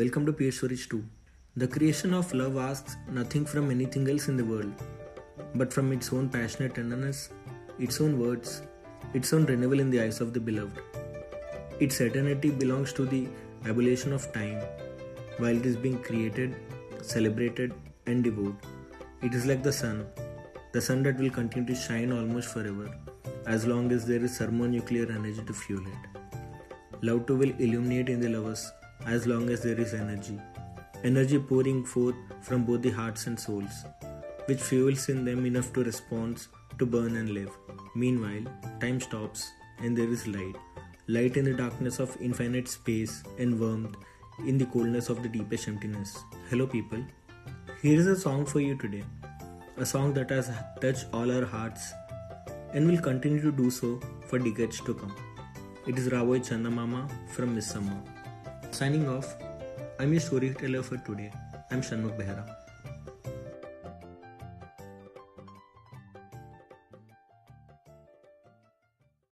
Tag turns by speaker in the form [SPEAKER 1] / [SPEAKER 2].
[SPEAKER 1] Welcome to Peer Storage 2. The creation of love asks nothing from anything else in the world, but from its own passionate tenderness, its own words, its own renewal in the eyes of the beloved. Its eternity belongs to the abolition of time, while it is being created, celebrated, and devoured. It is like the sun, the sun that will continue to shine almost forever, as long as there is thermonuclear energy to fuel it. Love too will illuminate in the lovers as long as there is energy. Energy pouring forth from both the hearts and souls, which fuels in them enough to respond, to burn and live. Meanwhile, time stops and there is light. Light in the darkness of infinite space and warmth in the coldness of the deepest emptiness. Hello, people. Here is a song for you today. A song that has touched all our hearts and will continue to do so for decades to come. It is Ravoi Chandamama from Missamma. Signing off, I'm your storyteller for today. I'm Shanmugh Behra.